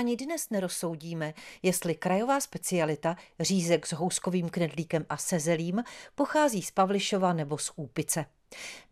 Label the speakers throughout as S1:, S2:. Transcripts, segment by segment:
S1: ani dnes nerozsoudíme, jestli krajová specialita řízek s houskovým knedlíkem a sezelím pochází z Pavlišova nebo z Úpice.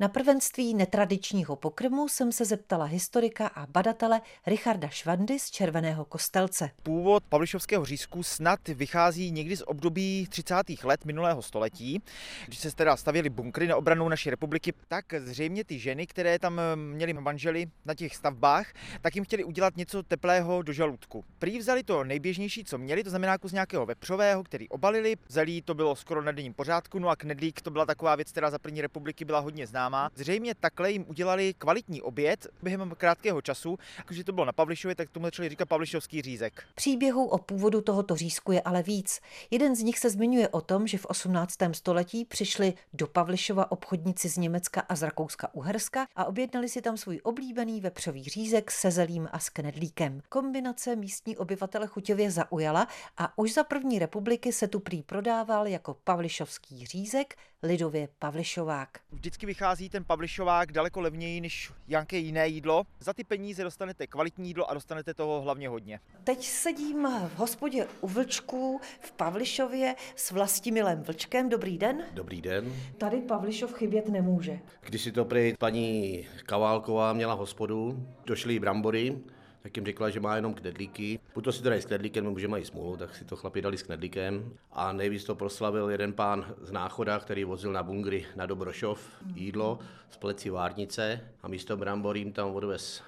S1: Na prvenství netradičního pokrmu jsem se zeptala historika a badatele Richarda Švandy z Červeného kostelce.
S2: Původ pavlišovského řízku snad vychází někdy z období 30. let minulého století. Když se teda stavěly bunkry na obranu naší republiky, tak zřejmě ty ženy, které tam měly manžely na těch stavbách, tak jim chtěli udělat něco teplého do žaludku. Prý vzali to nejběžnější, co měli, to znamená kus nějakého vepřového, který obalili. Zelí to bylo skoro na denním pořádku, no a knedlík to byla taková věc, která za první republiky byla hodně známá. Zřejmě takhle jim udělali kvalitní oběd během krátkého času. Když to bylo na Pavlišově, tak tomu začali říkat Pavlišovský řízek.
S1: Příběhů o původu tohoto řízku je ale víc. Jeden z nich se zmiňuje o tom, že v 18. století přišli do Pavlišova obchodníci z Německa a z Rakouska Uherska a objednali si tam svůj oblíbený vepřový řízek se zelím a s knedlíkem. Kombinace místní obyvatele chuťově zaujala a už za první republiky se tu prý prodával jako pavlišovský řízek, lidově pavlišovák.
S2: Vždycky vychází ten pavlišovák daleko levněji než nějaké jiné jídlo. Za ty peníze dostanete kvalitní jídlo a dostanete toho hlavně hodně.
S1: Teď sedím v hospodě u Vlčků v Pavlišově s Vlastimilem Vlčkem. Dobrý den.
S3: Dobrý den.
S1: Tady Pavlišov chybět nemůže.
S3: Když si to prý paní Kaválková měla hospodu, došly brambory, tak jim řekla, že má jenom knedlíky. Buď to si to dají s knedlíkem, nebo že mají smůlu, tak si to chlapi dali s knedlíkem. A nejvíc to proslavil jeden pán z Náchoda, který vozil na Bungry na Dobrošov jídlo z pleci Várnice a místo bramborím tam odvez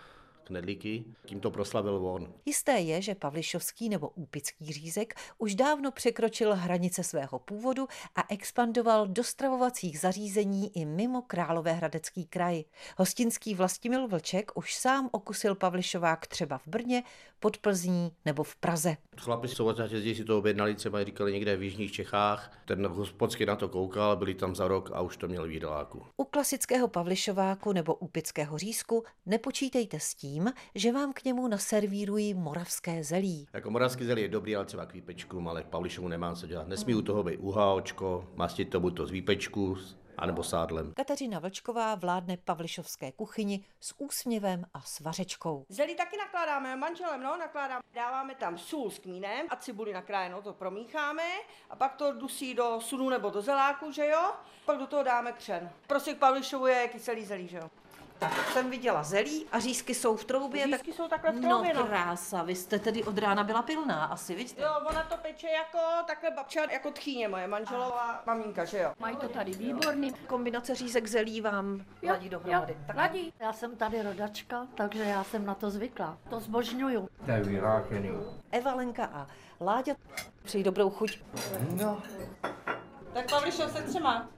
S3: knedlíky, tím to proslavil on.
S1: Jisté je, že Pavlišovský nebo Úpický řízek už dávno překročil hranice svého původu a expandoval do stravovacích zařízení i mimo Královéhradecký kraj. Hostinský Vlastimil Vlček už sám okusil Pavlišovák třeba v Brně, pod Plzní nebo v Praze.
S3: Chlapi z jezdí si to objednali, třeba říkali někde v Jižních Čechách. Ten hospodský na to koukal, byli tam za rok a už to měl v jídeláku.
S1: U klasického Pavlišováku nebo úpického řízku nepočítejte s tím, tím, že vám k němu naservírují moravské zelí.
S3: Jako moravský zelí je dobrý, ale třeba k výpečku, ale k Pavlišovu nemám co dělat. Nesmí u toho být uháočko, mastit to buď to z výpečku, anebo sádlem.
S1: Kateřina Vlčková vládne pavlišovské kuchyni s úsměvem a s vařečkou.
S4: Zelí taky nakládáme manželem, no, nakládáme. Dáváme tam sůl s kmínem a cibuli nakrájenou, to promícháme a pak to dusí do sunu nebo do zeláku, že jo? Pak do toho dáme křen. Prostě k Pavlišovu je kyselý zelí, že jo?
S1: Tak jsem viděla zelí a řízky jsou v troubě.
S4: Řízky tak... jsou takhle v
S1: troubě, no. krása, vy jste tedy od rána byla pilná, asi, vidíte?
S4: Jo, ona to peče jako takhle babča, jako tchýně moje manželová maminka, že jo?
S5: Mají to tady výborný.
S1: Kombinace řízek zelí vám jo, ladí dohromady.
S5: Jo, tak... ladí. Já jsem tady rodačka, takže já jsem na to zvykla. To zbožňuju.
S6: To je vyrákený.
S1: Eva, Lenka a Láďa, přeji dobrou chuť.
S4: No. Tak Pavlišov se třema.